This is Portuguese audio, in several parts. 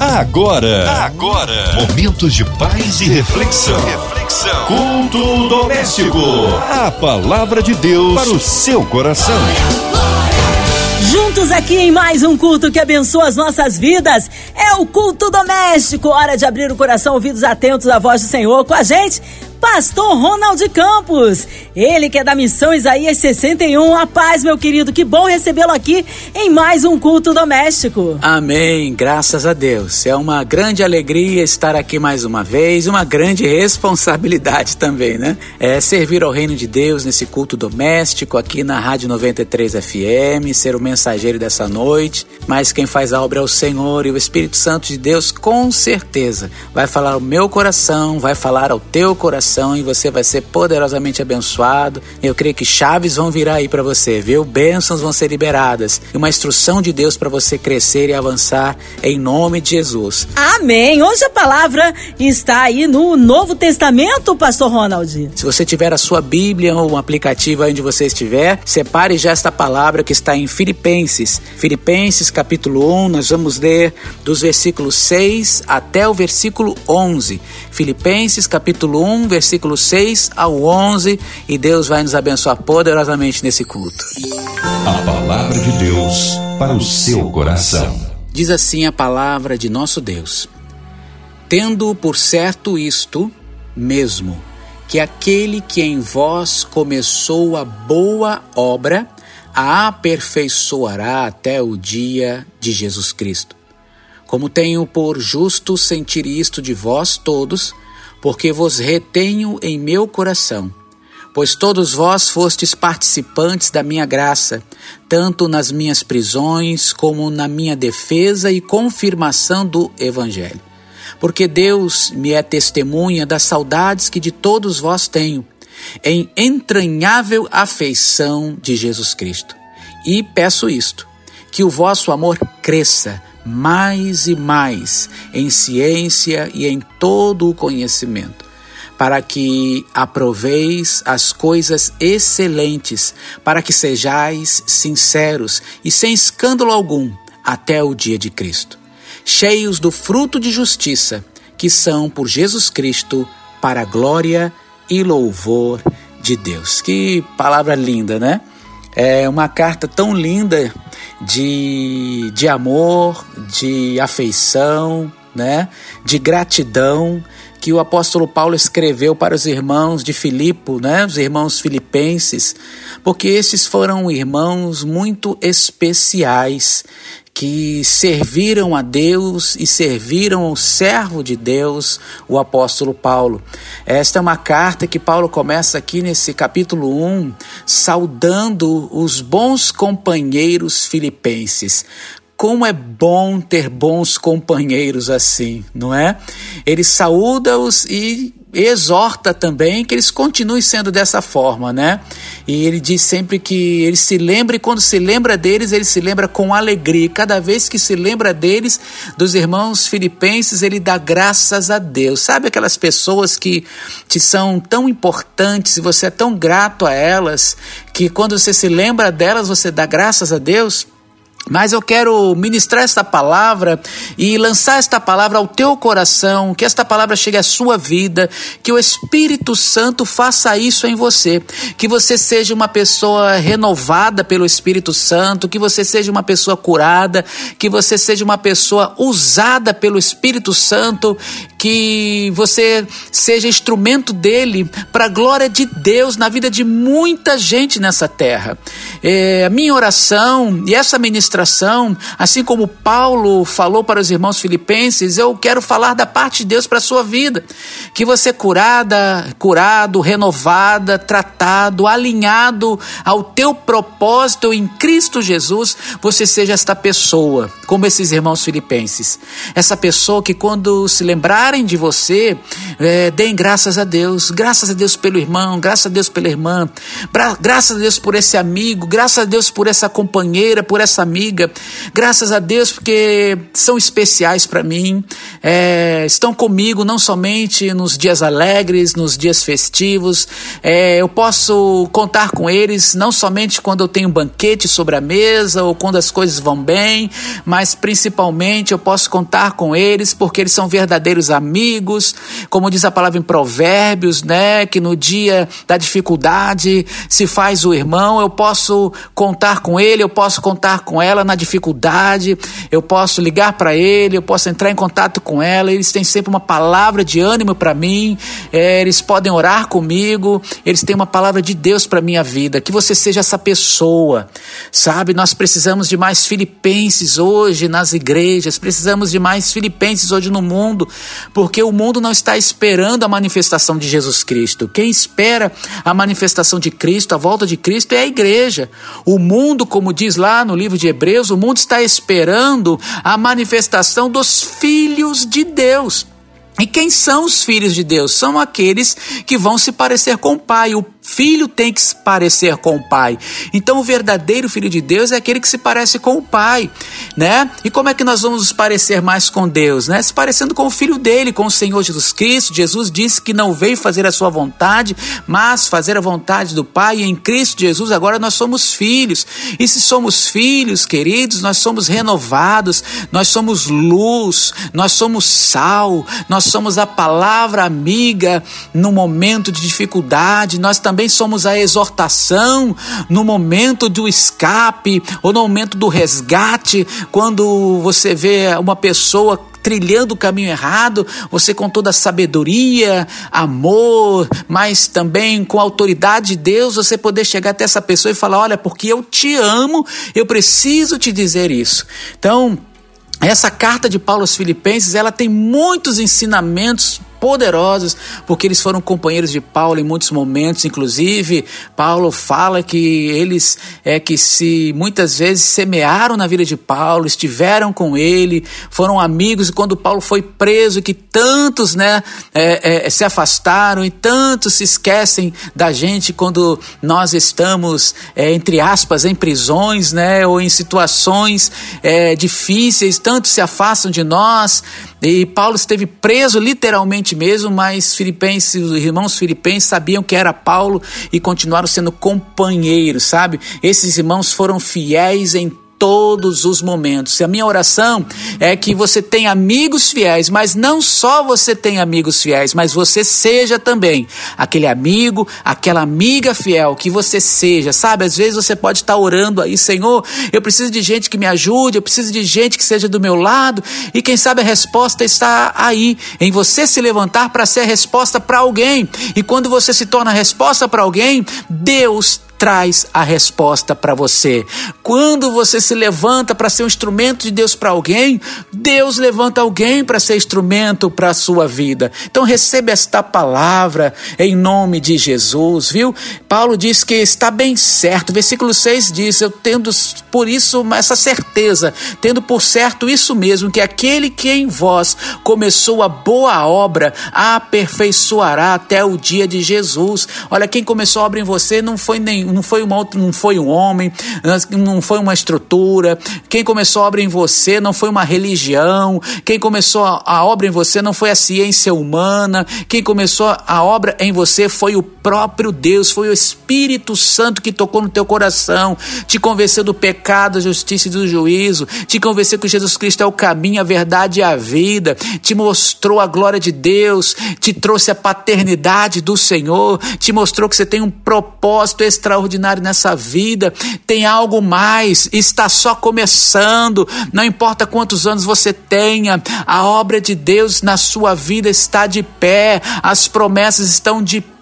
Agora, agora, momentos de paz e reflexão. Reflexão. Culto doméstico. A palavra de Deus para o seu coração. Juntos aqui em mais um culto que abençoa as nossas vidas. É o culto doméstico. Hora de abrir o coração, ouvidos atentos à voz do Senhor com a gente. Pastor Ronald Campos. Ele que é da missão Isaías 61. A paz, meu querido. Que bom recebê-lo aqui em mais um culto doméstico. Amém. Graças a Deus. É uma grande alegria estar aqui mais uma vez. Uma grande responsabilidade também, né? É servir ao reino de Deus nesse culto doméstico aqui na Rádio 93 FM, ser o mensageiro dessa noite. Mas quem faz a obra é o Senhor e o Espírito Santo de Deus, com certeza, vai falar ao meu coração, vai falar ao teu coração e você vai ser poderosamente abençoado. Eu creio que chaves vão virar aí para você, viu? Bênçãos vão ser liberadas e uma instrução de Deus para você crescer e avançar em nome de Jesus. Amém. Hoje a palavra está aí no Novo Testamento, Pastor Ronald. Se você tiver a sua Bíblia ou um aplicativo onde você estiver, separe já esta palavra que está em Filipenses. Filipenses capítulo 1, nós vamos ler dos versículos 6 até o versículo 11. Filipenses capítulo 1, versículo 6 ao 11, e Deus vai nos abençoar poderosamente nesse culto. A palavra de Deus para o seu coração. Diz assim a palavra de nosso Deus: Tendo por certo isto mesmo, que aquele que em vós começou a boa obra, a aperfeiçoará até o dia de Jesus Cristo. Como tenho por justo sentir isto de vós todos, porque vos retenho em meu coração. Pois todos vós fostes participantes da minha graça, tanto nas minhas prisões como na minha defesa e confirmação do Evangelho. Porque Deus me é testemunha das saudades que de todos vós tenho, em entranhável afeição de Jesus Cristo. E peço isto: que o vosso amor cresça mais e mais em ciência e em todo o conhecimento, para que aproveis as coisas excelentes, para que sejais sinceros e sem escândalo algum até o dia de Cristo, cheios do fruto de justiça, que são por Jesus Cristo para a glória e louvor de Deus. Que palavra linda, né? É uma carta tão linda de, de amor, de afeição, né? de gratidão que o apóstolo Paulo escreveu para os irmãos de Filipe, né, os irmãos filipenses, porque esses foram irmãos muito especiais que serviram a Deus e serviram ao servo de Deus, o apóstolo Paulo. Esta é uma carta que Paulo começa aqui nesse capítulo 1, saudando os bons companheiros filipenses. Como é bom ter bons companheiros assim, não é? Ele saúda-os e exorta também que eles continuem sendo dessa forma, né? E ele diz sempre que ele se lembra e quando se lembra deles, ele se lembra com alegria. E cada vez que se lembra deles, dos irmãos filipenses, ele dá graças a Deus. Sabe aquelas pessoas que te são tão importantes e você é tão grato a elas, que quando você se lembra delas, você dá graças a Deus? Mas eu quero ministrar esta palavra e lançar esta palavra ao teu coração, que esta palavra chegue à sua vida, que o Espírito Santo faça isso em você, que você seja uma pessoa renovada pelo Espírito Santo, que você seja uma pessoa curada, que você seja uma pessoa usada pelo Espírito Santo, que você seja instrumento dele para a glória de Deus na vida de muita gente nessa terra. É, a minha oração e essa ministração, assim como Paulo falou para os irmãos filipenses, eu quero falar da parte de Deus para a sua vida. Que você curada, curado, renovada, tratado, alinhado ao teu propósito em Cristo Jesus, você seja esta pessoa, como esses irmãos filipenses. Essa pessoa que quando se lembrar lembrarem de você, é, deem graças a Deus. Graças a Deus pelo irmão, graças a Deus pela irmã, graças a Deus por esse amigo, graças a Deus por essa companheira, por essa amiga, graças a Deus porque são especiais para mim. é, estão comigo não somente nos dias alegres, nos dias festivos, é, eu posso contar com eles não somente quando eu tenho um banquete sobre a mesa ou quando as coisas vão bem, mas principalmente eu posso contar com eles porque eles são verdadeiros amigos, como diz a palavra em Provérbios, né, que no dia da dificuldade se faz o irmão, eu posso contar com ele, eu posso contar com ela na dificuldade, eu posso ligar para ele, eu posso entrar em contato com ela, eles têm sempre uma palavra de ânimo para mim, é, eles podem orar comigo, eles têm uma palavra de Deus para minha vida. Que você seja essa pessoa, sabe? Nós precisamos de mais filipenses hoje nas igrejas, precisamos de mais filipenses hoje no mundo, porque o mundo não está esperando a manifestação de Jesus Cristo. Quem espera a manifestação de Cristo, a volta de Cristo, é a igreja. O mundo, como diz lá no livro de Hebreus, o mundo está esperando a manifestação dos filhos de Deus. E quem são os filhos de Deus? São aqueles que vão se parecer com o Pai. O filho tem que se parecer com o pai. Então o verdadeiro filho de Deus é aquele que se parece com o pai, né? E como é que nós vamos nos parecer mais com Deus, né? Se parecendo com o filho dele, com o Senhor Jesus Cristo. Jesus disse que não veio fazer a sua vontade, mas fazer a vontade do Pai. E em Cristo Jesus agora nós somos filhos. E se somos filhos, queridos, nós somos renovados, nós somos luz, nós somos sal, nós somos a palavra amiga no momento de dificuldade, nós também somos a exortação no momento do escape ou no momento do resgate, quando você vê uma pessoa trilhando o caminho errado, você com toda sabedoria, amor, mas também com a autoridade de Deus, você poder chegar até essa pessoa e falar: Olha, porque eu te amo, eu preciso te dizer isso. Então, essa carta de Paulo aos Filipenses, ela tem muitos ensinamentos poderosos, porque eles foram companheiros de Paulo em muitos momentos, inclusive Paulo fala que eles é que se muitas vezes semearam na vida de Paulo, estiveram com ele, foram amigos e quando Paulo foi preso, que tantos né, é, é, se afastaram e tantos se esquecem da gente quando nós estamos é, entre aspas em prisões, né, ou em situações é, difíceis, tantos se afastam de nós e Paulo esteve preso literalmente mesmo, mas filipenses, os irmãos filipenses sabiam que era Paulo e continuaram sendo companheiros, sabe? Esses irmãos foram fiéis em todos os momentos. E a minha oração é que você tenha amigos fiéis, mas não só você tenha amigos fiéis, mas você seja também aquele amigo, aquela amiga fiel, que você seja, sabe? Às vezes você pode estar orando aí, Senhor, eu preciso de gente que me ajude, eu preciso de gente que seja do meu lado, e quem sabe a resposta está aí, em você se levantar para ser a resposta para alguém. E quando você se torna a resposta para alguém, Deus traz a resposta para você. Quando você se levanta para ser um instrumento de Deus para alguém, Deus levanta alguém para ser instrumento para a sua vida. Então receba esta palavra em nome de Jesus, viu? Paulo diz que está bem certo. Versículo 6 diz: Eu tendo por isso essa certeza, tendo por certo isso mesmo, que aquele que em vós começou a boa obra, aperfeiçoará até o dia de Jesus. Olha, quem começou a obra em você não foi nenhum não foi, uma outra, não foi um homem, não foi uma estrutura. Quem começou a obra em você não foi uma religião. Quem começou a obra em você não foi a ciência humana. Quem começou a obra em você foi o próprio Deus, foi o Espírito Santo que tocou no teu coração, te convenceu do pecado, da justiça e do juízo, te convenceu que Jesus Cristo é o caminho, a verdade e a vida, te mostrou a glória de Deus, te trouxe a paternidade do Senhor, te mostrou que você tem um propósito extraordinário extraordinário nessa vida, tem algo mais, está só começando, não importa quantos anos você tenha, a obra de Deus na sua vida está de pé, as promessas estão de pé.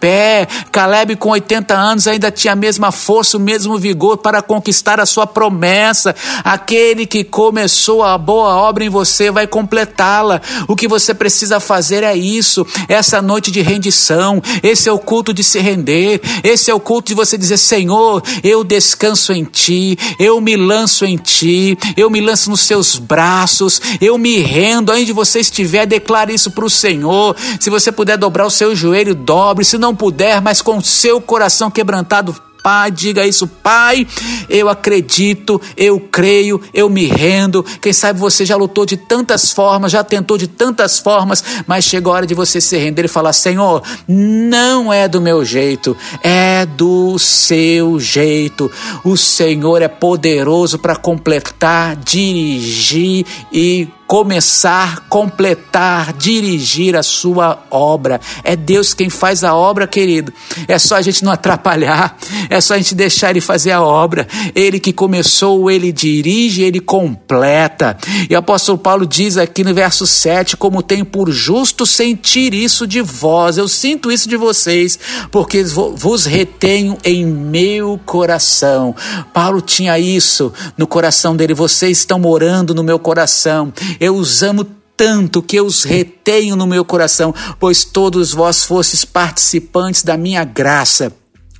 Caleb, com 80 anos, ainda tinha a mesma força, o mesmo vigor para conquistar a sua promessa. Aquele que começou a boa obra em você vai completá-la. O que você precisa fazer é isso, essa noite de rendição. Esse é o culto de se render, esse é o culto de você dizer: Senhor, eu descanso em Ti, eu me lanço em Ti, eu me lanço nos Seus braços, eu me rendo. Onde você estiver, declare isso para o Senhor. Se você puder dobrar o seu joelho, dobre. Se não puder, mas com seu coração quebrantado, Pai, diga isso, Pai. Eu acredito, eu creio, eu me rendo. Quem sabe você já lutou de tantas formas, já tentou de tantas formas, mas chegou a hora de você se render e falar: Senhor, não é do meu jeito, é do seu jeito. O Senhor é poderoso para completar, dirigir e começar, completar, dirigir a sua obra. É Deus quem faz a obra, querido. É só a gente não atrapalhar, é só a gente deixar ele fazer a obra. Ele que começou, ele dirige, ele completa. E o apóstolo Paulo diz aqui no verso 7: Como tenho por justo sentir isso de vós, eu sinto isso de vocês, porque vos retenho em meu coração. Paulo tinha isso no coração dele, vocês estão morando no meu coração eu os amo tanto que eu os retenho no meu coração, pois todos vós fostes participantes da minha graça.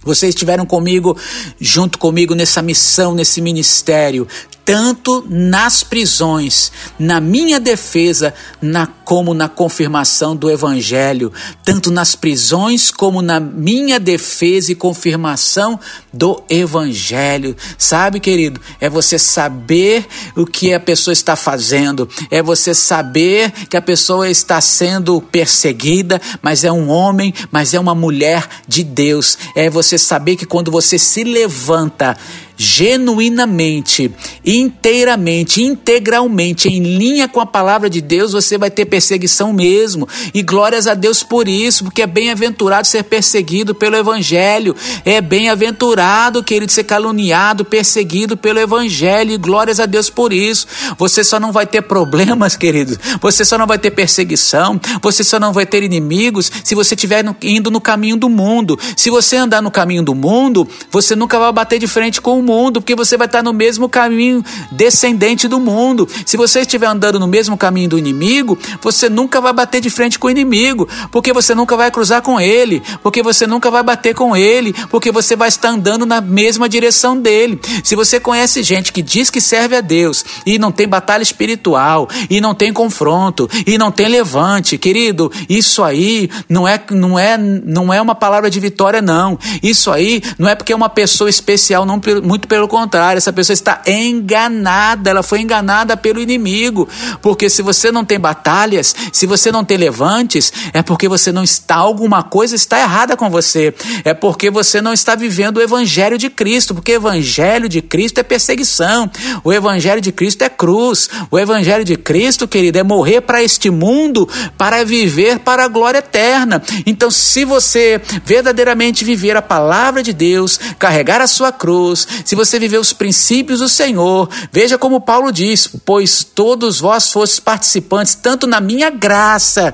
Vocês estiveram comigo, junto comigo nessa missão, nesse ministério tanto nas prisões, na minha defesa, na, como na confirmação do Evangelho, tanto nas prisões como na minha defesa e confirmação do Evangelho. Sabe, querido, é você saber o que a pessoa está fazendo, é você saber que a pessoa está sendo perseguida, mas é um homem, mas é uma mulher de Deus. É você saber que quando você se levanta, genuinamente, inteiramente, integralmente, em linha com a palavra de Deus, você vai ter perseguição mesmo. E glórias a Deus por isso, porque é bem-aventurado ser perseguido pelo Evangelho. É bem-aventurado, querido, ser caluniado, perseguido pelo Evangelho. E glórias a Deus por isso. Você só não vai ter problemas, querido. Você só não vai ter perseguição. Você só não vai ter inimigos se você estiver indo no caminho do mundo. Se você andar no caminho do mundo, você nunca vai bater de frente com o mundo, porque você vai estar no mesmo caminho descendente do mundo. Se você estiver andando no mesmo caminho do inimigo, você nunca vai bater de frente com o inimigo, porque você nunca vai cruzar com ele, porque você nunca vai bater com ele, porque você vai estar andando na mesma direção dele. Se você conhece gente que diz que serve a Deus e não tem batalha espiritual, e não tem confronto, e não tem levante, querido, isso aí não é não é não é uma palavra de vitória não. Isso aí não é porque é uma pessoa especial, não muito pelo contrário, essa pessoa está enganada, ela foi enganada pelo inimigo. Porque se você não tem batalhas, se você não tem levantes, é porque você não está, alguma coisa está errada com você. É porque você não está vivendo o evangelho de Cristo, porque o evangelho de Cristo é perseguição. O evangelho de Cristo é cruz. O evangelho de Cristo, querido, é morrer para este mundo, para viver para a glória eterna. Então, se você verdadeiramente viver a palavra de Deus, carregar a sua cruz, se você viver os princípios do Senhor, veja como Paulo diz: Pois todos vós fostes participantes, tanto na minha graça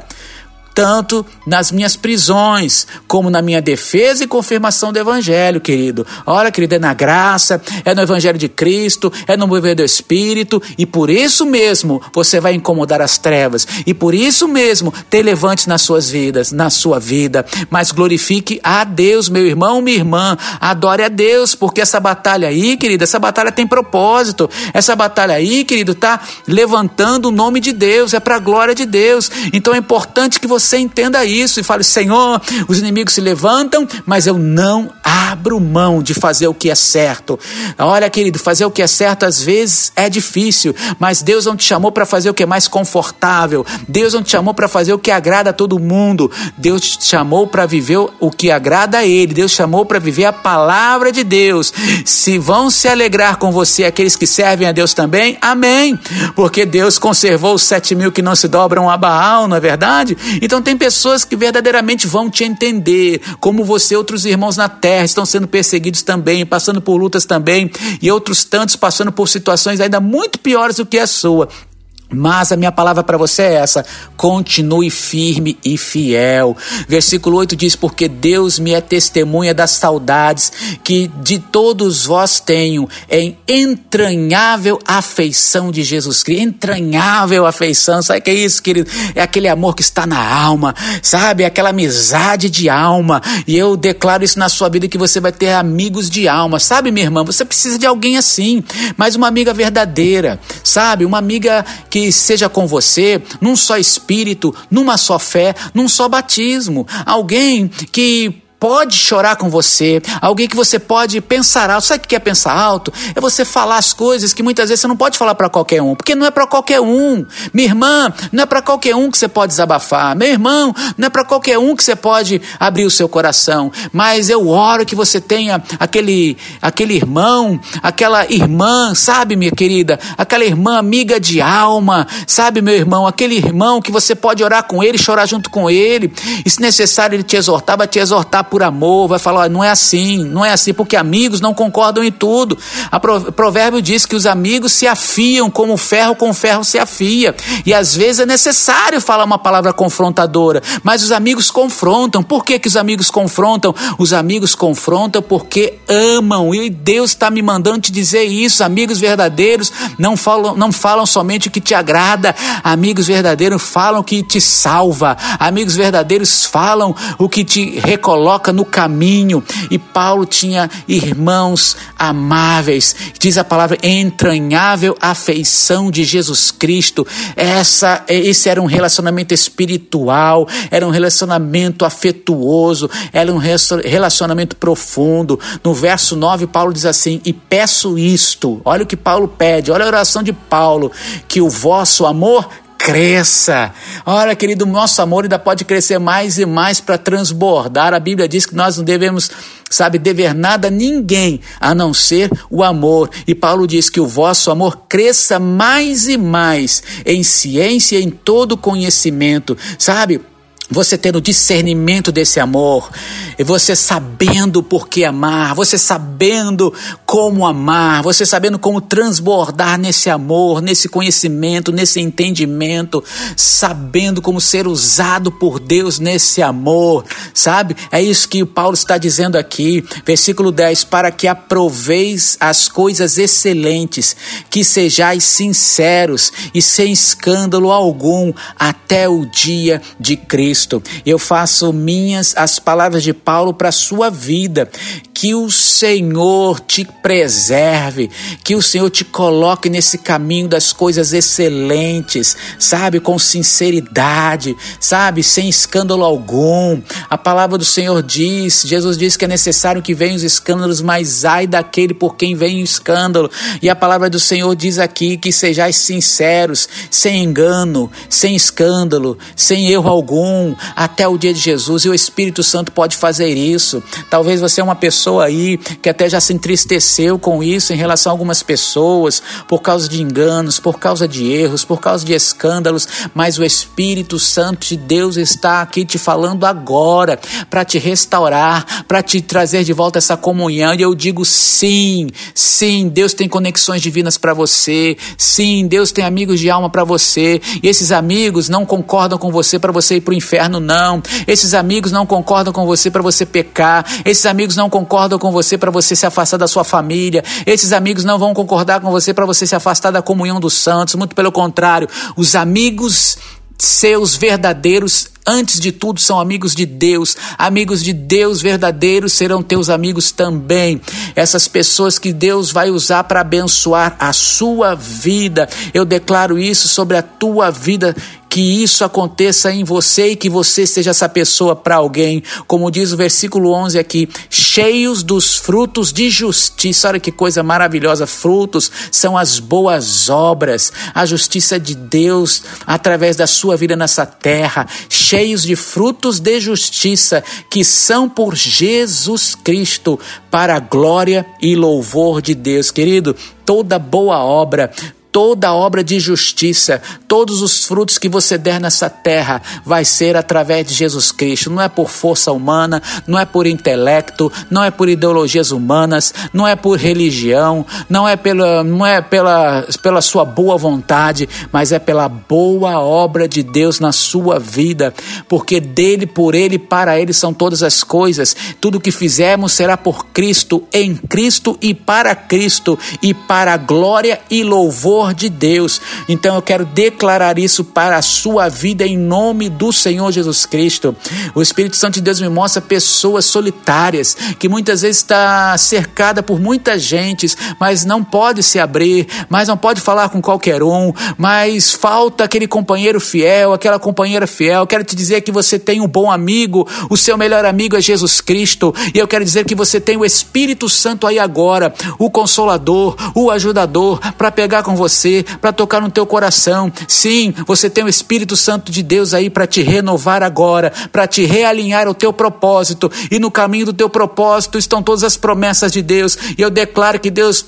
tanto nas minhas prisões, como na minha defesa e confirmação do Evangelho, querido. Olha, querido, é na graça, é no Evangelho de Cristo, é no mover do Espírito, e por isso mesmo você vai incomodar as trevas, e por isso mesmo ter levante nas suas vidas, na sua vida. Mas glorifique a Deus, meu irmão, minha irmã, adore a Deus, porque essa batalha aí, querido, essa batalha tem propósito. Essa batalha aí, querido, tá levantando o nome de Deus, é para a glória de Deus. Então é importante que você você entenda isso e fale: Senhor, os inimigos se levantam, mas eu não abro mão de fazer o que é certo. Olha, querido, fazer o que é certo às vezes é difícil, mas Deus não te chamou para fazer o que é mais confortável. Deus não te chamou para fazer o que agrada a todo mundo. Deus te chamou para viver o que agrada a Ele. Deus chamou para viver a palavra de Deus. Se vão se alegrar com você aqueles que servem a Deus também, amém. Porque Deus conservou os sete mil que não se dobram a Baal, não é verdade? Então, então tem pessoas que verdadeiramente vão te entender, como você, outros irmãos na terra estão sendo perseguidos também, passando por lutas também, e outros tantos passando por situações ainda muito piores do que a sua. Mas a minha palavra para você é essa: continue firme e fiel. Versículo 8 diz: Porque Deus me é testemunha das saudades que de todos vós tenho em entranhável afeição de Jesus Cristo. Entranhável afeição, sabe o que é isso, querido? É aquele amor que está na alma, sabe? É aquela amizade de alma. E eu declaro isso na sua vida que você vai ter amigos de alma, sabe, minha irmã? Você precisa de alguém assim, mas uma amiga verdadeira, sabe? Uma amiga que seja com você num só espírito, numa só fé, num só batismo. Alguém que pode chorar com você, alguém que você pode pensar alto. Sabe o que é pensar alto? É você falar as coisas que muitas vezes você não pode falar para qualquer um, porque não é para qualquer um. Minha irmã, não é para qualquer um que você pode desabafar. Meu irmão, não é para qualquer um que você pode abrir o seu coração. Mas eu oro que você tenha aquele, aquele irmão, aquela irmã, sabe, minha querida? Aquela irmã amiga de alma, sabe, meu irmão? Aquele irmão que você pode orar com ele, chorar junto com ele. E se necessário ele te exortar, vai te exortar por amor, vai falar: não é assim, não é assim, porque amigos não concordam em tudo. O provérbio diz que os amigos se afiam como ferro com ferro se afia. E às vezes é necessário falar uma palavra confrontadora, mas os amigos confrontam. Por que, que os amigos confrontam? Os amigos confrontam porque amam. E Deus está me mandando te dizer isso. Amigos verdadeiros não falam, não falam somente o que te agrada. Amigos verdadeiros falam o que te salva. Amigos verdadeiros falam o que te recoloca no caminho. E Paulo tinha irmãos amáveis. Diz a palavra entranhável afeição de Jesus Cristo. Essa, esse era um relacionamento espiritual, era um relacionamento afetuoso, era um relacionamento profundo. No verso 9, Paulo diz assim: E peço isto. Olha o que Paulo pede, olha a oração de Paulo, que o vosso amor cresça. Ora, querido, nosso amor ainda pode crescer mais e mais para transbordar. A Bíblia diz que nós não devemos, sabe, dever nada a ninguém a não ser o amor. E Paulo diz que o vosso amor cresça mais e mais em ciência, em todo conhecimento, sabe? Você tendo discernimento desse amor, e você sabendo por que amar, você sabendo como amar, você sabendo como transbordar nesse amor, nesse conhecimento, nesse entendimento, sabendo como ser usado por Deus nesse amor, sabe? É isso que o Paulo está dizendo aqui, versículo 10: para que aproveis as coisas excelentes, que sejais sinceros e sem escândalo algum até o dia de Cristo. Cristo. Eu faço minhas as palavras de Paulo para a sua vida. Que o Senhor te preserve, que o Senhor te coloque nesse caminho das coisas excelentes, sabe, com sinceridade, sabe, sem escândalo algum. A palavra do Senhor diz, Jesus diz que é necessário que venham os escândalos, mas ai daquele por quem vem o escândalo. E a palavra do Senhor diz aqui que sejais sinceros, sem engano, sem escândalo, sem erro algum, até o dia de Jesus e o Espírito Santo pode fazer isso. Talvez você é uma pessoa aí que até já se entristeceu com isso em relação a algumas pessoas, por causa de enganos, por causa de erros, por causa de escândalos, mas o Espírito Santo de Deus está aqui te falando agora para te restaurar, para te trazer de volta essa comunhão. E eu digo sim, sim, Deus tem conexões divinas para você. Sim, Deus tem amigos de alma para você. E esses amigos não concordam com você para você ir para o inferno inferno, não. Esses amigos não concordam com você para você pecar. Esses amigos não concordam com você para você se afastar da sua família. Esses amigos não vão concordar com você para você se afastar da comunhão dos santos. Muito pelo contrário, os amigos seus verdadeiros antes de tudo, são amigos de Deus. Amigos de Deus verdadeiros serão teus amigos também. Essas pessoas que Deus vai usar para abençoar a sua vida. Eu declaro isso sobre a tua vida que isso aconteça em você e que você seja essa pessoa para alguém, como diz o versículo 11 aqui, cheios dos frutos de justiça. Olha que coisa maravilhosa! Frutos são as boas obras, a justiça de Deus através da sua vida nessa terra, cheios de frutos de justiça que são por Jesus Cristo para a glória e louvor de Deus. Querido, toda boa obra, toda obra de justiça, todos os frutos que você der nessa terra vai ser através de Jesus Cristo. Não é por força humana, não é por intelecto, não é por ideologias humanas, não é por religião, não é pela, não é pela, pela sua boa vontade, mas é pela boa obra de Deus na sua vida, porque dele, por ele, para ele são todas as coisas. Tudo que fizermos será por Cristo, em Cristo e para Cristo e para a glória e louvor amor de Deus. Então eu quero declarar isso para a sua vida em nome do Senhor Jesus Cristo. O Espírito Santo de Deus me mostra pessoas solitárias que muitas vezes está cercada por muita gente, mas não pode se abrir, mas não pode falar com qualquer um, mas falta aquele companheiro fiel, aquela companheira fiel. Quero te dizer que você tem um bom amigo, o seu melhor amigo é Jesus Cristo, e eu quero dizer que você tem o Espírito Santo aí agora, o consolador, o ajudador, para pegar com você, para tocar no teu coração. Sim, você tem o Espírito Santo de Deus aí para te renovar agora, para te realinhar o teu propósito, e no caminho do teu propósito estão todas as promessas de Deus, e eu declaro que Deus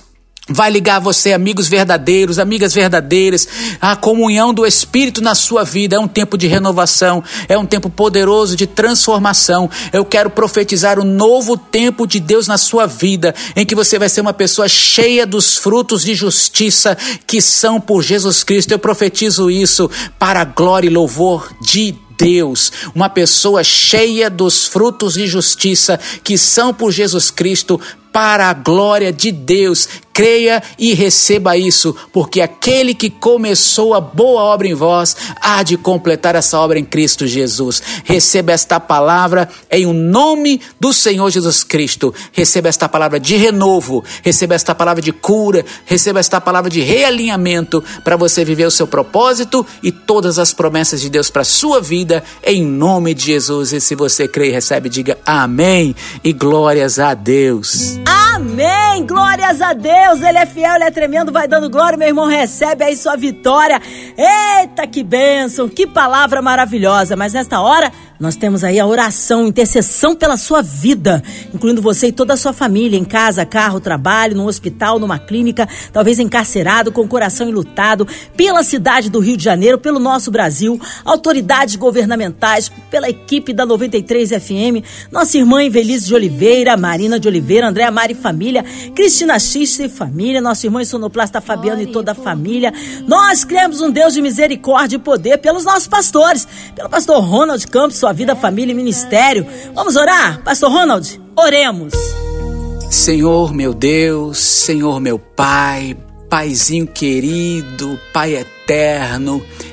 Vai ligar você, amigos verdadeiros, amigas verdadeiras, a comunhão do Espírito na sua vida. É um tempo de renovação, é um tempo poderoso de transformação. Eu quero profetizar um novo tempo de Deus na sua vida, em que você vai ser uma pessoa cheia dos frutos de justiça que são por Jesus Cristo. Eu profetizo isso para a glória e louvor de Deus, uma pessoa cheia dos frutos de justiça que são por Jesus Cristo para a glória de Deus. Creia e receba isso, porque aquele que começou a boa obra em vós há de completar essa obra em Cristo Jesus. Receba esta palavra em o nome do Senhor Jesus Cristo. Receba esta palavra de renovo, receba esta palavra de cura, receba esta palavra de realinhamento para você viver o seu propósito e todas as promessas de Deus para a sua vida em nome de Jesus. E se você crê e recebe, diga amém e glórias a Deus. Amém! Glórias a Deus! Ele é fiel, ele é tremendo, vai dando glória, meu irmão, recebe aí sua vitória. Eita, que bênção, que palavra maravilhosa. Mas nesta hora, nós temos aí a oração, intercessão pela sua vida, incluindo você e toda a sua família, em casa, carro, trabalho, no hospital, numa clínica, talvez encarcerado, com o coração enlutado, pela cidade do Rio de Janeiro, pelo nosso Brasil, autoridades governamentais, pela equipe da 93 FM, nossa irmã Invelise de Oliveira, Marina de Oliveira, Andréa Mari Família, Cristina X e Família, nosso irmão sonoplasta Fabiano e toda a família. Nós cremos um Deus de misericórdia e poder pelos nossos pastores, pelo pastor Ronald Campos, sua vida, família e ministério. Vamos orar? Pastor Ronald, oremos. Senhor meu Deus, Senhor meu Pai, Paizinho querido, Pai eterno,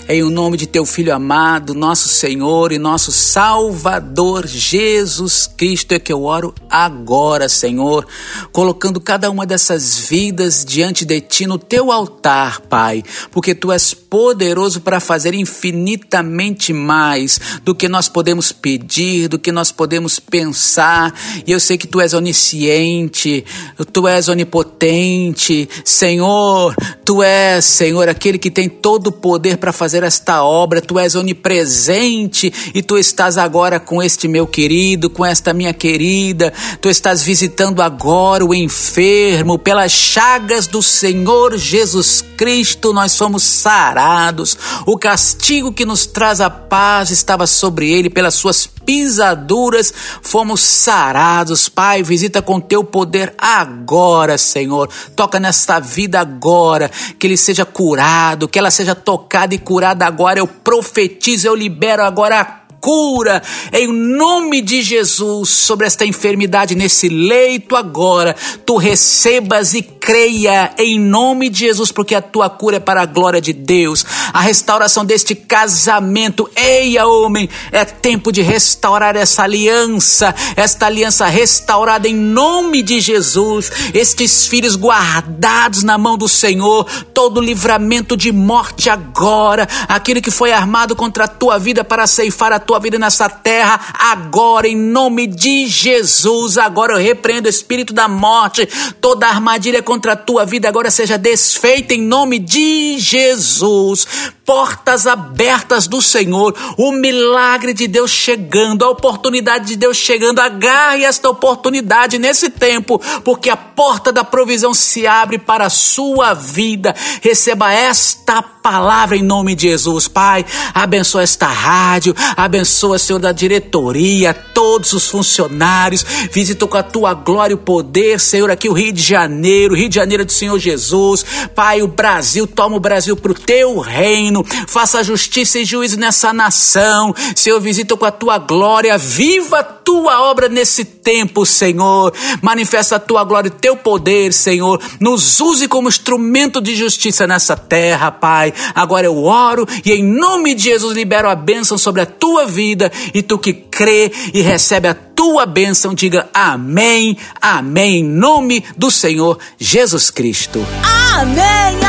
em o nome de teu Filho amado, nosso Senhor e nosso Salvador Jesus Cristo, é que eu oro agora, Senhor, colocando cada uma dessas vidas diante de ti no teu altar, Pai, porque tu és poderoso para fazer infinitamente mais do que nós podemos pedir, do que nós podemos pensar, e eu sei que tu és onisciente, tu és onipotente, Senhor, tu és, Senhor, aquele que tem todo o poder para fazer esta obra, tu és onipresente e tu estás agora com este meu querido, com esta minha querida, tu estás visitando agora o enfermo, pelas chagas do Senhor Jesus Cristo nós somos sarados, o castigo que nos traz a paz estava sobre ele, pelas suas pisaduras fomos sarados. Pai, visita com teu poder agora, Senhor. Toca nesta vida agora, que ele seja curado, que ela seja tocada e curada agora. Eu profetizo, eu libero agora a cura em nome de Jesus sobre esta enfermidade nesse leito agora. Tu recebas e creia em nome de Jesus, porque a tua cura é para a glória de Deus. A restauração deste casamento, eia homem, é tempo de restaurar essa aliança, esta aliança restaurada em nome de Jesus. Estes filhos guardados na mão do Senhor, todo livramento de morte agora, aquilo que foi armado contra a tua vida para ceifar a tua tua vida nessa terra agora, em nome de Jesus. Agora eu repreendo o espírito da morte, toda armadilha contra a tua vida agora seja desfeita em nome de Jesus portas abertas do Senhor, o milagre de Deus chegando, a oportunidade de Deus chegando. Agarre esta oportunidade nesse tempo, porque a porta da provisão se abre para a sua vida. Receba esta palavra em nome de Jesus, Pai. Abençoa esta rádio, abençoa, Senhor, da diretoria, todos os funcionários. Visita com a tua glória e o poder, Senhor, aqui o Rio de Janeiro, Rio de Janeiro do Senhor Jesus. Pai, o Brasil, toma o Brasil para o teu reino reino, faça justiça e juízo nessa nação. Senhor, visita com a tua glória, viva a tua obra nesse tempo, Senhor. Manifesta a tua glória e teu poder, Senhor. Nos use como instrumento de justiça nessa terra, Pai. Agora eu oro e em nome de Jesus libero a bênção sobre a tua vida e tu que crê e recebe a tua bênção, diga amém, amém, em nome do Senhor Jesus Cristo. Amém,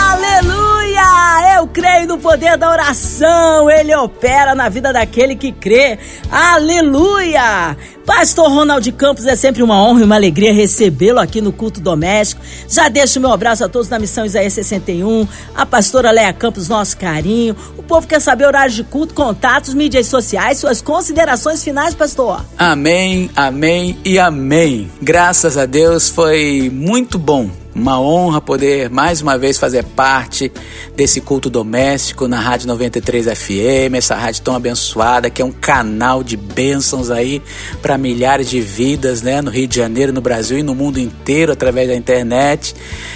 creio no poder da oração, ele opera na vida daquele que crê. Aleluia! Pastor Ronald Campos, é sempre uma honra e uma alegria recebê-lo aqui no culto doméstico. Já deixo meu abraço a todos da missão Isaías 61, a pastora Leia Campos, nosso carinho. O povo quer saber horários de culto, contatos, mídias sociais, suas considerações finais, pastor. Amém, amém e amém. Graças a Deus foi muito bom uma honra poder mais uma vez fazer parte desse culto doméstico na Rádio 93 FM, essa rádio tão abençoada que é um canal de bênçãos aí para milhares de vidas, né, no Rio de Janeiro, no Brasil e no mundo inteiro através da internet.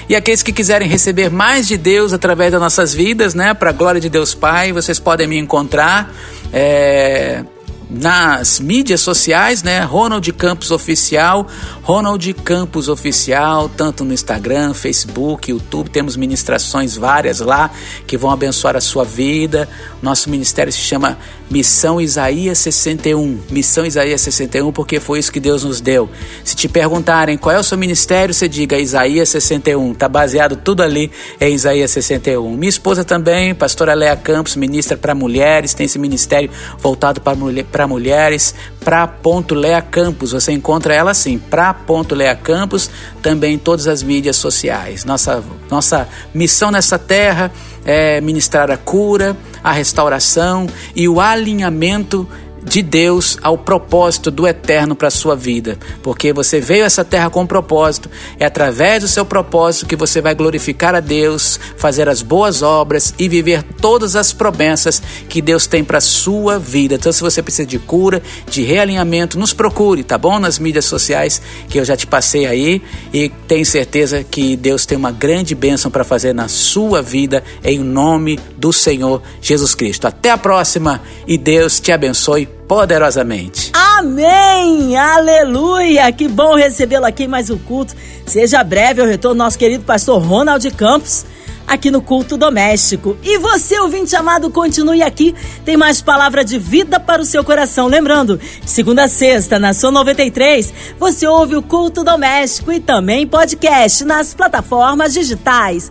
E aqueles que quiserem receber mais de Deus através das nossas vidas, né, para a glória de Deus Pai, vocês podem me encontrar é, nas mídias sociais, né? Ronald Campos Oficial, Ronald Campos Oficial, tanto no Instagram, Facebook, YouTube, temos ministrações várias lá que vão abençoar a sua vida. Nosso ministério se chama Missão Isaías 61. Missão Isaías 61 porque foi isso que Deus nos deu. Se te perguntarem qual é o seu ministério, você diga Isaías 61. Tá baseado tudo ali em Isaías 61. Minha esposa também, pastora Lea Campos, ministra para mulheres, tem esse ministério voltado para mulher, mulheres, para ponto Lea Campos. Você encontra ela assim, para ponto Lea Campos, também em todas as mídias sociais. Nossa nossa missão nessa terra é ministrar a cura, a restauração e o alinhamento de Deus ao propósito do eterno para a sua vida, porque você veio a essa terra com um propósito, é através do seu propósito que você vai glorificar a Deus, fazer as boas obras e viver todas as promessas que Deus tem para a sua vida. Então, se você precisa de cura, de realinhamento, nos procure, tá bom? Nas mídias sociais que eu já te passei aí e tenho certeza que Deus tem uma grande bênção para fazer na sua vida em nome do Senhor Jesus Cristo. Até a próxima e Deus te abençoe poderosamente. Amém! Aleluia! Que bom recebê-lo aqui em mais um culto. Seja breve o retorno nosso querido pastor Ronald Campos aqui no culto doméstico. E você, ouvinte amado, continue aqui. Tem mais palavra de vida para o seu coração. Lembrando, segunda a sexta, na Sua 93, você ouve o culto doméstico e também podcast nas plataformas digitais.